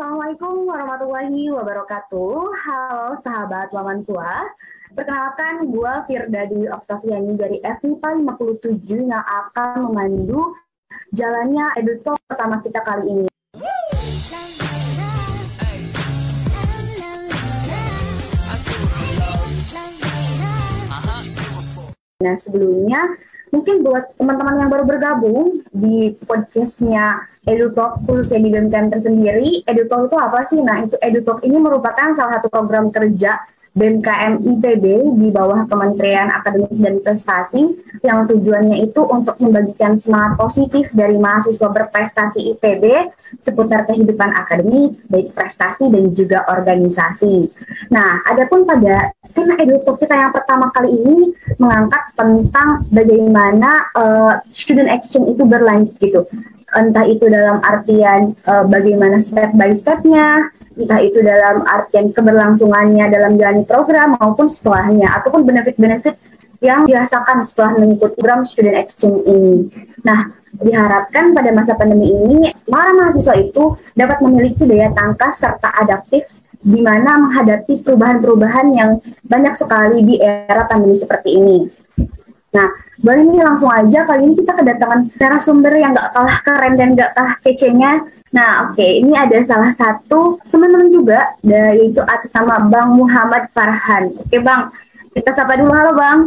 Assalamualaikum warahmatullahi wabarakatuh. Halo sahabat Waman Tua. Perkenalkan, gue Firda Dwi Oktaviani dari FMIPA 57 yang akan memandu jalannya editor pertama kita kali ini. Nah sebelumnya mungkin buat teman-teman yang baru bergabung di podcastnya EduTalk khususnya di BMKM tersendiri, EduTalk itu apa sih? Nah itu EduTalk ini merupakan salah satu program kerja BMKM IPB di bawah Kementerian Akademik dan Prestasi yang tujuannya itu untuk membagikan semangat positif dari mahasiswa berprestasi IPB seputar kehidupan akademik, baik prestasi dan juga organisasi. Nah, adapun pada tema edutalk kita yang pertama kali ini mengangkat tentang bagaimana uh, student exchange itu berlanjut gitu entah itu dalam artian uh, bagaimana step by stepnya, entah itu dalam artian keberlangsungannya dalam jalani program maupun setelahnya, ataupun benefit-benefit yang dirasakan setelah mengikuti program student exchange ini. Nah, diharapkan pada masa pandemi ini, para mahasiswa itu dapat memiliki daya tangkas serta adaptif di mana menghadapi perubahan-perubahan yang banyak sekali di era pandemi seperti ini. Nah, boleh nih langsung aja kali ini kita kedatangan narasumber yang gak kalah keren dan gak kalah kecenya. Nah, oke, okay, ini ada salah satu teman-teman juga, yaitu atas nama Bang Muhammad Farhan. Oke, okay, Bang, kita sapa dulu. Halo, Bang.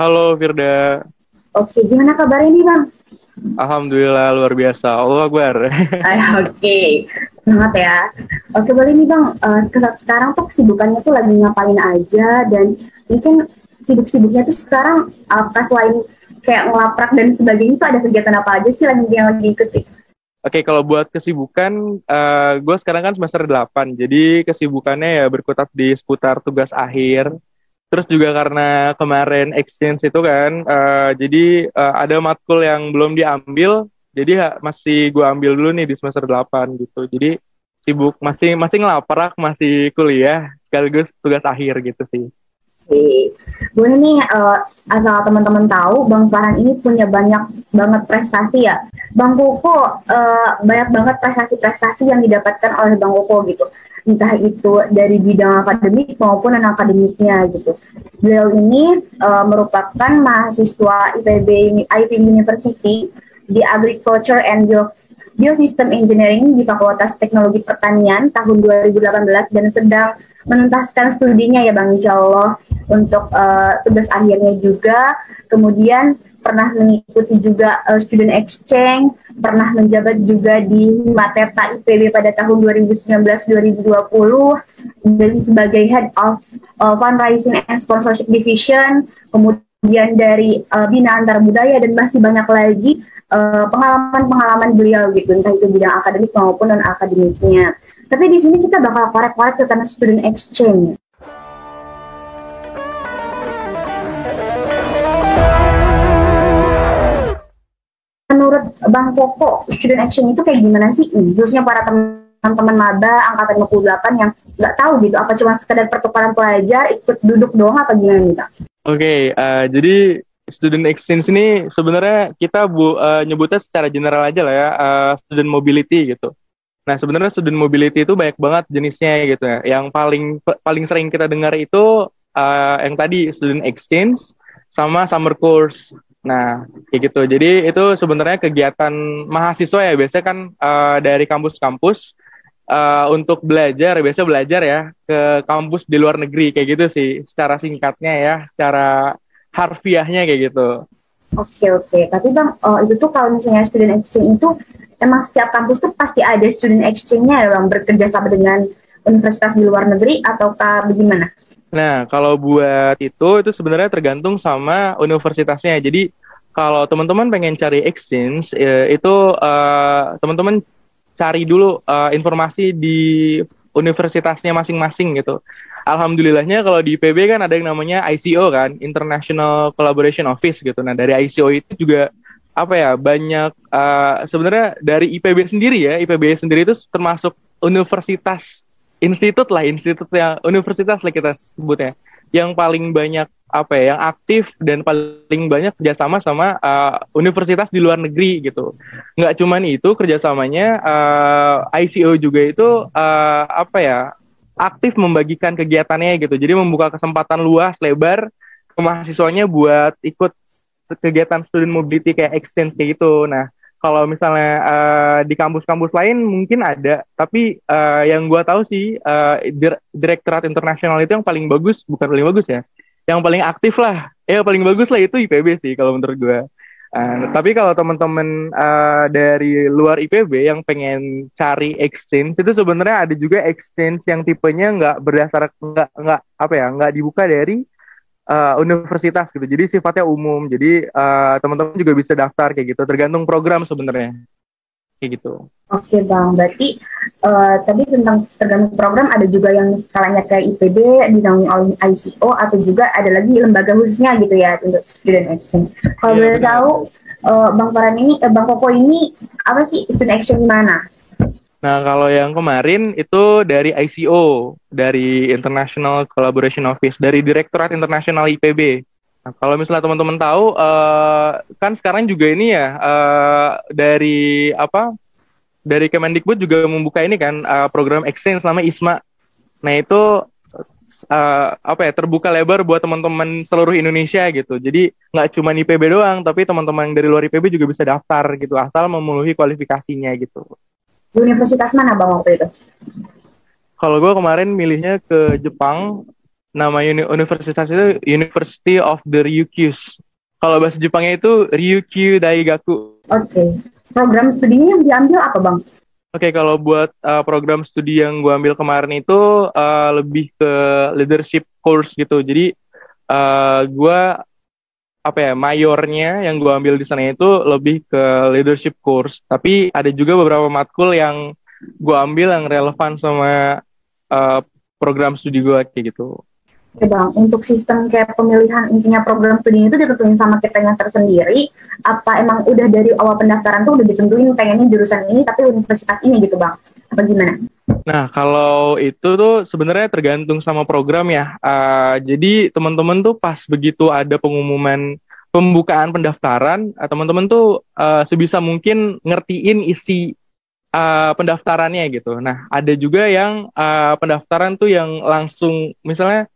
Halo, Firda. Oke, okay, gimana kabarnya nih, Bang? Alhamdulillah, luar biasa. Allah Akbar. oke, okay. semangat ya. Oke, boleh nih, Bang. Uh, sekarang tuh kesibukannya tuh lagi ngapain aja, dan mungkin sibuk-sibuknya tuh sekarang apa selain kayak ngelaprak dan sebagainya itu ada kegiatan apa aja sih lagi yang lagi ikuti? Oke, kalau buat kesibukan, uh, gue sekarang kan semester 8, jadi kesibukannya ya berkutat di seputar tugas akhir. Terus juga karena kemarin exchange itu kan, uh, jadi uh, ada matkul yang belum diambil, jadi masih gue ambil dulu nih di semester 8 gitu. Jadi sibuk, masih masih ngelaprak, masih kuliah, sekaligus tugas akhir gitu sih. Boleh nih uh, asal teman-teman tahu, Bang Farhan ini punya banyak banget prestasi ya. Bang Koko uh, banyak banget prestasi-prestasi yang didapatkan oleh Bang Koko gitu. Entah itu dari bidang akademik maupun non akademiknya gitu. Beliau ini uh, merupakan mahasiswa IPB IPB University di Agriculture and Bio Biosystem Engineering di Fakultas Teknologi Pertanian tahun 2018 dan sedang menuntaskan studinya ya Bang Insya Allah untuk uh, tugas akhirnya juga. Kemudian pernah mengikuti juga uh, student exchange pernah menjabat juga di Mateta IPB pada tahun 2019-2020 dan sebagai head of uh, fundraising and sponsorship division. Kemudian dari uh, bina antar budaya dan masih banyak lagi pengalaman-pengalaman uh, beliau gitu entah itu bidang akademik maupun non akademiknya tapi di sini kita bakal korek-korek tentang student exchange. Bang Koko, student exchange itu kayak gimana sih? Khususnya para teman-teman maba angkatan 58 yang nggak tahu gitu, apa cuma sekedar pertukaran pelajar, ikut duduk doang apa gimana nih Oke, okay, uh, jadi student exchange ini sebenarnya kita bu, uh, nyebutnya secara general aja lah ya, uh, student mobility gitu. Nah, sebenarnya student mobility itu banyak banget jenisnya gitu ya. Yang paling paling sering kita dengar itu uh, yang tadi student exchange sama summer course. Nah, kayak gitu. Jadi itu sebenarnya kegiatan mahasiswa ya biasanya kan uh, dari kampus-kampus uh, untuk belajar, biasa belajar ya ke kampus di luar negeri kayak gitu sih. Secara singkatnya ya, secara harfiahnya kayak gitu. Oke oke, tapi bang, uh, itu tuh kalau misalnya student exchange itu emang setiap kampus tuh pasti ada student exchange-nya ya bang bekerja sama dengan universitas di luar negeri ataukah bagaimana? Nah, kalau buat itu itu sebenarnya tergantung sama universitasnya. Jadi kalau teman-teman pengen cari exchange ya, itu uh, teman-teman cari dulu uh, informasi di universitasnya masing-masing gitu. Alhamdulillahnya kalau di IPB kan ada yang namanya ICO kan, International Collaboration Office gitu. Nah, dari ICO itu juga apa ya banyak uh, sebenarnya dari IPB sendiri ya IPB sendiri itu termasuk universitas institut lah institut yang universitas lah kita sebutnya yang paling banyak apa ya yang aktif dan paling banyak kerjasama sama uh, universitas di luar negeri gitu. Nggak cuman itu kerjasamanya uh, ICO juga itu uh, apa ya aktif membagikan kegiatannya gitu. Jadi membuka kesempatan luas lebar ke mahasiswanya buat ikut kegiatan student mobility kayak exchange kayak gitu. Nah kalau misalnya uh, di kampus-kampus lain mungkin ada, tapi uh, yang gue tahu sih uh, direktorat internasional itu yang paling bagus, bukan paling bagus ya, yang paling aktif lah, ya paling bagus lah itu IPB sih kalau menurut gue. Uh, tapi kalau teman-teman uh, dari luar IPB yang pengen cari exchange itu sebenarnya ada juga exchange yang tipenya nggak berdasar nggak nggak apa ya nggak dibuka dari uh, universitas gitu. Jadi sifatnya umum. Jadi uh, teman-teman juga bisa daftar kayak gitu. Tergantung program sebenarnya. Kayak gitu. Oke bang, berarti uh, tadi tentang tergantung program ada juga yang skalanya kayak IPB dinaungi oleh ICO atau juga ada lagi lembaga khususnya gitu ya untuk student action. Kalau yeah, boleh tahu uh, bang Farhan ini, uh, bang Koko ini apa sih student action di mana? Nah, kalau yang kemarin itu dari ICO, dari International Collaboration Office, dari Direktorat Internasional IPB. Nah, kalau misalnya teman-teman tahu, uh, kan sekarang juga ini ya uh, dari apa? Dari Kemendikbud juga membuka ini kan uh, program exchange nama ISMA. Nah itu uh, apa ya terbuka lebar buat teman-teman seluruh Indonesia gitu. Jadi nggak cuma IPB doang, tapi teman-teman dari luar IPB juga bisa daftar gitu asal memenuhi kualifikasinya gitu. Universitas mana bang waktu itu? Kalau gue kemarin milihnya ke Jepang, nama uni universitas itu University of the Ryukyus. Kalau bahasa Jepangnya itu Ryukyu Daigaku. Oke. Okay. Program studinya yang diambil apa bang? Oke, okay, kalau buat uh, program studi yang gue ambil kemarin itu uh, lebih ke leadership course gitu. Jadi uh, gue apa ya mayornya yang gue ambil di sana itu lebih ke leadership course tapi ada juga beberapa matkul yang gue ambil yang relevan sama uh, program studi gue kayak gitu. Oke bang, untuk sistem kayak pemilihan intinya program studi itu ditentuin sama kita yang tersendiri. Apa emang udah dari awal pendaftaran tuh udah ditentuin pengennya jurusan ini tapi universitas ini gitu bang? Apa gimana? Nah kalau itu tuh sebenarnya tergantung sama program ya. Uh, jadi teman-teman tuh pas begitu ada pengumuman pembukaan pendaftaran, uh, teman-teman tuh uh, sebisa mungkin ngertiin isi uh, pendaftarannya gitu. Nah, ada juga yang uh, pendaftaran tuh yang langsung misalnya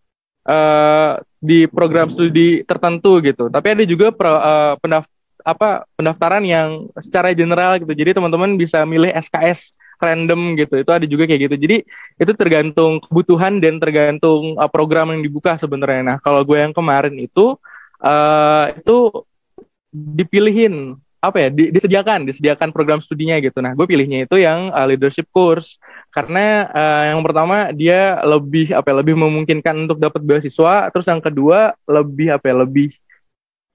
uh, di program studi tertentu gitu. Tapi ada juga pro, uh, pendaf apa pendaftaran yang secara general gitu. Jadi teman-teman bisa milih SKS random gitu. Itu ada juga kayak gitu. Jadi itu tergantung kebutuhan dan tergantung uh, program yang dibuka sebenarnya. Nah, kalau gue yang kemarin itu uh, itu dipilihin apa ya di, disediakan disediakan program studinya gitu nah gue pilihnya itu yang uh, leadership course karena uh, yang pertama dia lebih apa ya, lebih memungkinkan untuk dapat beasiswa terus yang kedua lebih apa ya lebih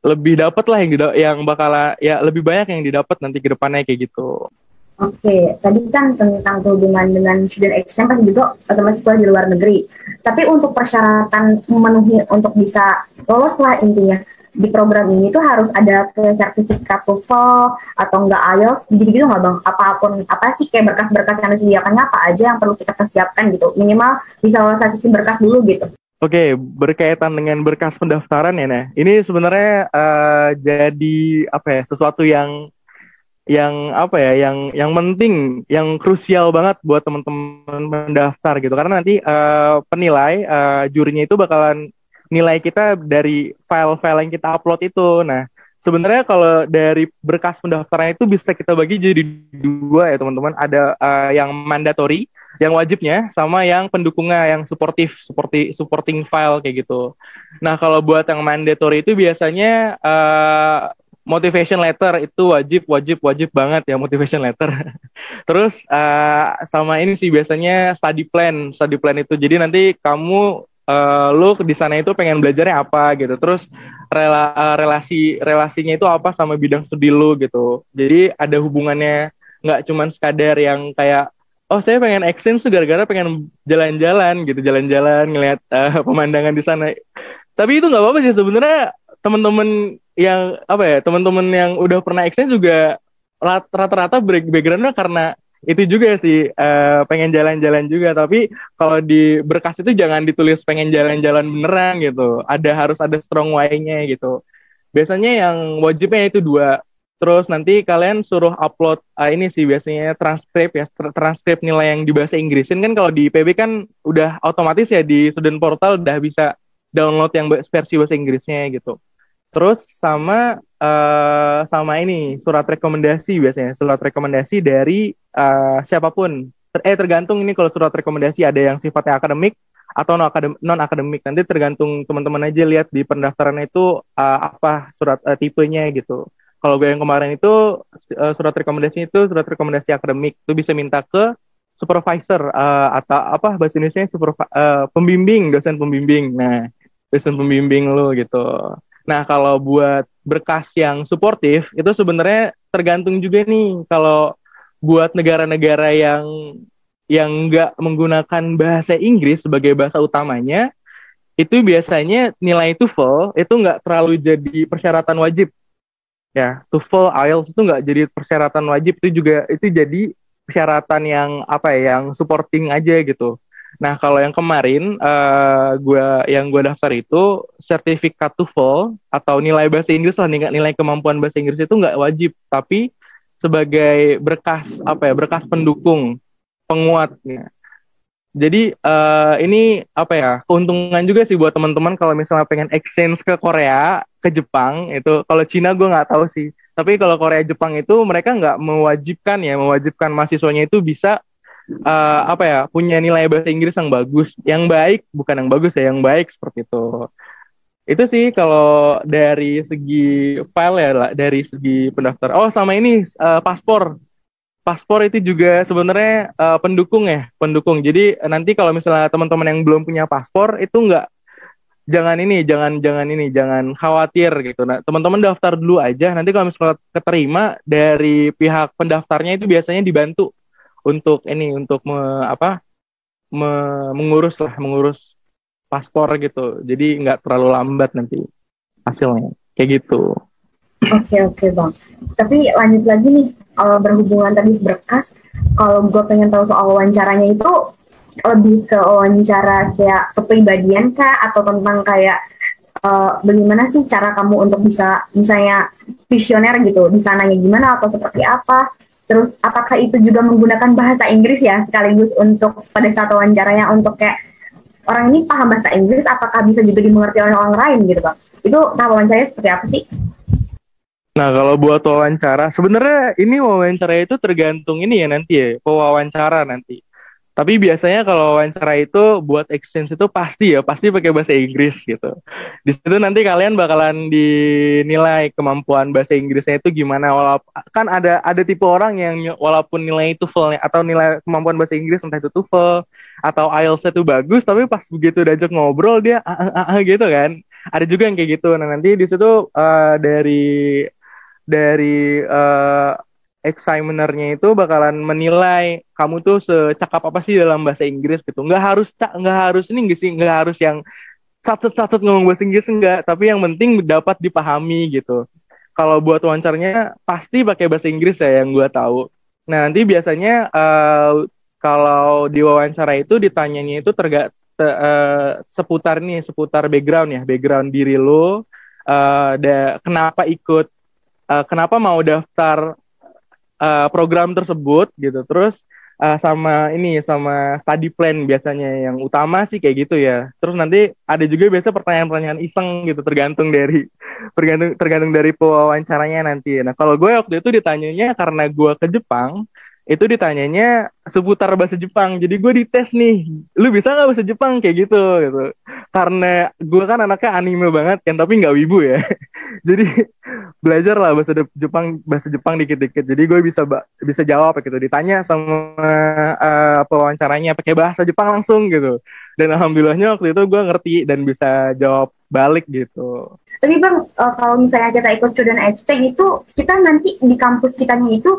lebih dapat lah yang yang bakal ya lebih banyak yang didapat nanti ke depannya kayak gitu Oke, tadi kan tentang hubungan dengan student exchange kan juga otomatis sekolah di luar negeri. Tapi untuk persyaratan memenuhi untuk bisa lolos lah intinya di program ini tuh harus ada sertifikat TOEFL atau enggak IELTS gitu-gitu nggak bang? Apa pun apa sih kayak berkas-berkas yang disediakannya apa aja yang perlu kita persiapkan gitu? Minimal bisa lolos sisi berkas dulu gitu. Oke, berkaitan dengan berkas pendaftaran ya, nah ini sebenarnya uh, jadi apa ya sesuatu yang yang apa ya yang yang penting yang krusial banget buat teman-teman mendaftar gitu. Karena nanti uh, penilai uh, jurinya itu bakalan nilai kita dari file-file yang kita upload itu. Nah sebenarnya kalau dari berkas pendaftaran itu bisa kita bagi jadi dua ya teman-teman. Ada uh, yang mandatory yang wajibnya sama yang pendukungnya yang suportif seperti supporting file kayak gitu. Nah kalau buat yang mandatory itu biasanya uh, motivation letter itu wajib wajib wajib banget ya motivation letter. Terus uh, sama ini sih biasanya study plan, study plan itu. Jadi nanti kamu uh, lu di sana itu pengen belajarnya apa gitu. Terus rela, uh, relasi relasinya itu apa sama bidang studi lu gitu. Jadi ada hubungannya nggak cuman sekadar yang kayak oh saya pengen exchange tuh gara-gara pengen jalan-jalan gitu, jalan-jalan ngeliat uh, pemandangan di sana. Tapi itu nggak apa-apa sih sebenarnya teman-teman yang apa ya teman-teman yang udah pernah exchange juga rata-rata backgroundnya karena itu juga sih uh, pengen jalan-jalan juga. Tapi kalau di berkas itu jangan ditulis pengen jalan-jalan beneran gitu. Ada harus ada strong why-nya gitu. Biasanya yang wajibnya itu dua. Terus nanti kalian suruh upload uh, ini sih biasanya transkrip ya transkrip nilai yang di bahasa Inggrisin. Kan kalau di PB kan udah otomatis ya di student portal udah bisa download yang versi bahasa Inggrisnya gitu terus sama uh, sama ini surat rekomendasi biasanya. Surat rekomendasi dari uh, siapa pun. Eh tergantung ini kalau surat rekomendasi ada yang sifatnya akademik atau non akademik nanti tergantung teman-teman aja lihat di pendaftaran itu uh, apa surat uh, tipenya gitu. Kalau gue yang kemarin itu uh, surat rekomendasi itu surat rekomendasi akademik. Itu bisa minta ke supervisor uh, atau apa bahasa Indonesia super uh, pembimbing dosen pembimbing. Nah dosen pembimbing lo gitu nah kalau buat berkas yang suportif itu sebenarnya tergantung juga nih. Kalau buat negara-negara yang yang nggak menggunakan bahasa Inggris sebagai bahasa utamanya itu biasanya nilai TOEFL itu nggak terlalu jadi persyaratan wajib. Ya TOEFL IELTS itu nggak jadi persyaratan wajib. Itu juga itu jadi persyaratan yang apa ya yang supporting aja gitu Nah, kalau yang kemarin uh, gua yang gua daftar itu sertifikat TOEFL atau nilai bahasa Inggris lah nilai, nilai kemampuan bahasa Inggris itu nggak wajib, tapi sebagai berkas apa ya berkas pendukung penguatnya. Jadi uh, ini apa ya keuntungan juga sih buat teman-teman kalau misalnya pengen exchange ke Korea, ke Jepang itu kalau Cina gue nggak tahu sih. Tapi kalau Korea Jepang itu mereka nggak mewajibkan ya mewajibkan mahasiswanya itu bisa uh, apa ya punya nilai bahasa Inggris yang bagus, yang baik bukan yang bagus ya, yang baik seperti itu. Itu sih kalau dari segi file ya dari segi pendaftar. Oh sama ini uh, paspor, paspor itu juga sebenarnya uh, pendukung ya, pendukung. Jadi nanti kalau misalnya teman-teman yang belum punya paspor itu nggak jangan ini, jangan jangan ini, jangan khawatir gitu. Nah, teman-teman daftar dulu aja. Nanti kalau misalnya keterima dari pihak pendaftarnya itu biasanya dibantu untuk ini untuk me, apa me, mengurus lah mengurus paspor gitu. Jadi nggak terlalu lambat nanti hasilnya. Kayak gitu. Oke oke bang. Tapi lanjut lagi nih uh, berhubungan tadi berkas. Kalau gue pengen tahu soal wawancaranya itu lebih ke wawancara kayak kepribadian kah? Atau tentang kayak uh, bagaimana sih cara kamu untuk bisa misalnya visioner gitu di sananya gimana atau seperti apa Terus apakah itu juga menggunakan bahasa Inggris ya sekaligus untuk pada saat wawancaranya untuk kayak orang ini paham bahasa Inggris apakah bisa juga dimengerti oleh orang lain gitu bang? Itu tahap wawancaranya seperti apa sih? Nah kalau buat wawancara sebenarnya ini wawancara itu tergantung ini ya nanti ya pewawancara nanti. Tapi biasanya kalau wawancara itu buat exchange itu pasti ya, pasti pakai bahasa Inggris gitu. Di situ nanti kalian bakalan dinilai kemampuan bahasa Inggrisnya itu gimana. Walaupun kan ada ada tipe orang yang walaupun nilai TOEFL atau nilai kemampuan bahasa Inggris entah itu TOEFL atau IELTS itu bagus, tapi pas begitu diajak ngobrol dia ah, ah, ah, ah, gitu kan. Ada juga yang kayak gitu. Nah nanti di situ uh, dari dari uh, examinernya itu bakalan menilai kamu tuh secakap apa sih dalam bahasa Inggris gitu. Nggak harus nggak harus ini nggak sih nggak harus yang satu-satu ngomong bahasa Inggris enggak, tapi yang penting dapat dipahami gitu. Kalau buat wawancaranya pasti pakai bahasa Inggris ya yang gue tahu. Nah nanti biasanya uh, kalau di wawancara itu ditanyanya itu terga te, uh, seputar nih seputar background ya background diri lo, uh, da, kenapa ikut, uh, kenapa mau daftar uh, program tersebut gitu. Terus uh, sama ini sama study plan biasanya yang utama sih kayak gitu ya. Terus nanti ada juga biasa pertanyaan-pertanyaan iseng gitu tergantung dari tergantung tergantung dari pewawancaranya nanti. Nah kalau gue waktu itu ditanyanya karena gue ke Jepang itu ditanyanya seputar bahasa Jepang. Jadi gue dites nih lu bisa nggak bahasa Jepang? kayak gitu gitu. Karena gue kan anaknya anime banget kan tapi nggak wibu ya jadi belajar lah bahasa Jepang bahasa Jepang dikit-dikit. Jadi gue bisa bisa jawab gitu. Ditanya sama uh, pewawancaranya pakai bahasa Jepang langsung gitu. Dan alhamdulillahnya waktu itu gue ngerti dan bisa jawab balik gitu. Tapi bang uh, kalau misalnya kita ikut student exchange itu kita nanti di kampus kitanya itu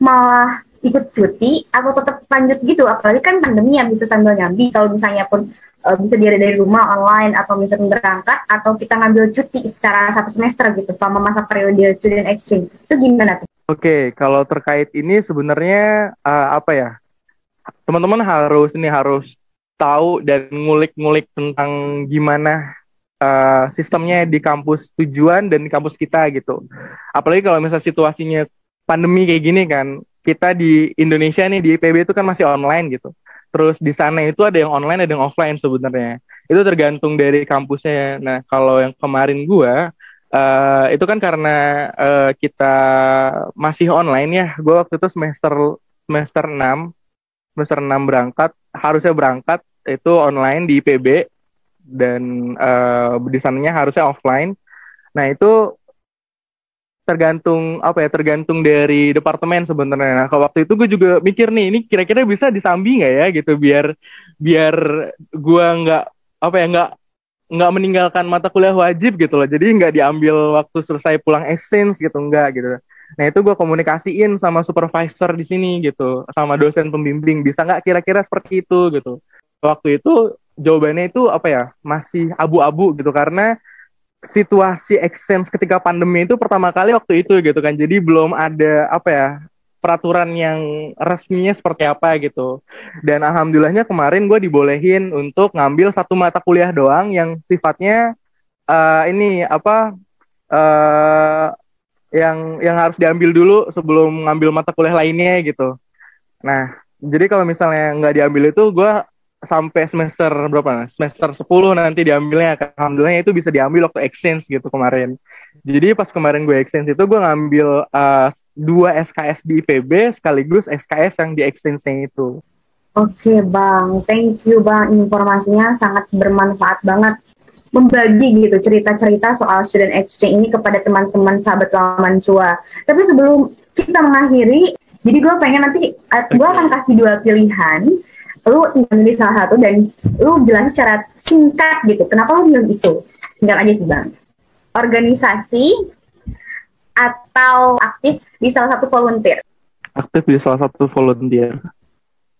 malah ikut cuti atau tetap lanjut gitu apalagi kan pandemi yang bisa sambil nyambi kalau misalnya pun uh, bisa dari dari rumah online atau misalnya berangkat atau kita ngambil cuti secara satu semester gitu selama masa periode student exchange itu gimana tuh? Oke, kalau terkait ini sebenarnya uh, apa ya? Teman-teman harus ini harus tahu dan ngulik-ngulik tentang gimana uh, sistemnya di kampus tujuan dan di kampus kita gitu. Apalagi kalau misalnya situasinya pandemi kayak gini kan, kita di Indonesia nih di IPB itu kan masih online gitu. Terus di sana itu ada yang online, ada yang offline sebenarnya. Itu tergantung dari kampusnya. Nah, kalau yang kemarin gua uh, itu kan karena uh, kita masih online ya. Gue waktu itu semester semester 6 semester 6 berangkat, harusnya berangkat itu online di IPB dan uh, di sananya harusnya offline. Nah, itu tergantung apa ya tergantung dari departemen sebenarnya. Nah, kalau waktu itu gue juga mikir nih ini kira-kira bisa disambi nggak ya gitu biar biar gue nggak apa ya nggak nggak meninggalkan mata kuliah wajib gitu loh. Jadi nggak diambil waktu selesai pulang exchange gitu nggak gitu. Nah itu gue komunikasiin sama supervisor di sini gitu, sama dosen pembimbing bisa nggak kira-kira seperti itu gitu. Waktu itu jawabannya itu apa ya masih abu-abu gitu karena situasi exchange ketika pandemi itu pertama kali waktu itu gitu kan. Jadi belum ada apa ya peraturan yang resminya seperti apa gitu. Dan alhamdulillahnya kemarin gue dibolehin untuk ngambil satu mata kuliah doang yang sifatnya uh, ini apa uh, yang yang harus diambil dulu sebelum ngambil mata kuliah lainnya gitu. Nah, jadi kalau misalnya nggak diambil itu gue sampai semester berapa? Semester 10 nanti diambilnya. Alhamdulillah itu bisa diambil waktu exchange gitu kemarin. Jadi pas kemarin gue exchange itu gue ngambil uh, dua SKS di IPB sekaligus SKS yang di exchange-nya itu. Oke bang, thank you bang informasinya sangat bermanfaat banget membagi gitu cerita-cerita soal student exchange ini kepada teman-teman sahabat laman cua. Tapi sebelum kita mengakhiri, jadi gue pengen nanti uh, gue akan kasih dua pilihan. Lu tinggal milih salah satu dan lu jelas secara singkat gitu. Kenapa lu pilih itu? Tinggal aja sih bang organisasi atau aktif di salah satu volunteer? Aktif di salah satu volunteer.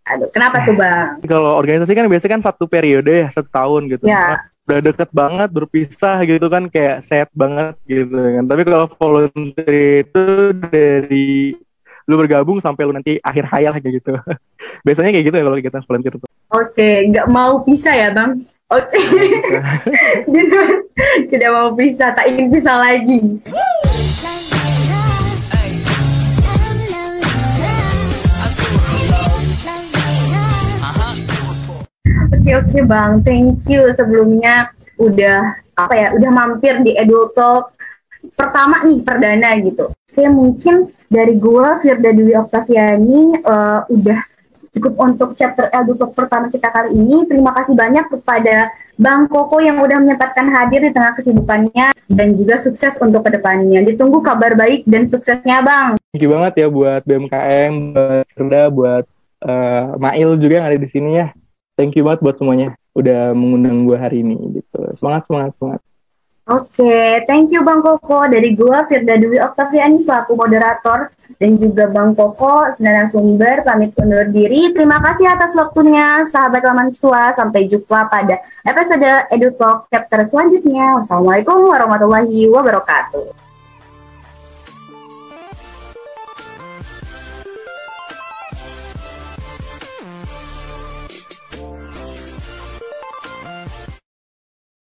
Aduh, kenapa tuh bang? Kalau organisasi kan biasanya kan satu periode ya, satu tahun gitu. Ya. Nah, udah deket banget berpisah gitu kan kayak set banget gitu kan. Tapi kalau volunteer itu dari lu bergabung sampai lu nanti akhir hayal kayak gitu. Biasanya kayak gitu ya kalau kita volunteer tuh. Oke, nggak mau pisah ya bang? Oke, gitu. Tidak mau pisah, tak ingin pisah lagi. Oke oke bang, thank you sebelumnya udah apa ya, udah mampir di EduTalk pertama nih perdana gitu. Oke mungkin dari gua Firda Dewi Oktaviani uh, udah cukup untuk chapter EduTalk pertama kita kali ini. Terima kasih banyak kepada Bang Koko yang udah menyempatkan hadir di tengah kesibukannya dan juga sukses untuk ke depannya. Ditunggu kabar baik dan suksesnya Bang. Thank you banget ya buat BMKM, buat Kerda, buat uh, Mail juga yang ada di sini ya. Thank you banget buat semuanya udah mengundang gue hari ini gitu. Semangat, semangat, semangat. Oke, okay, thank you Bang Koko. Dari gua Firda Dwi Oktaviani selaku moderator dan juga Bang Koko sumber pamit undur diri. Terima kasih atas waktunya sahabat Laman Sua. Sampai jumpa pada episode Edu Talk chapter selanjutnya. Wassalamualaikum warahmatullahi wabarakatuh.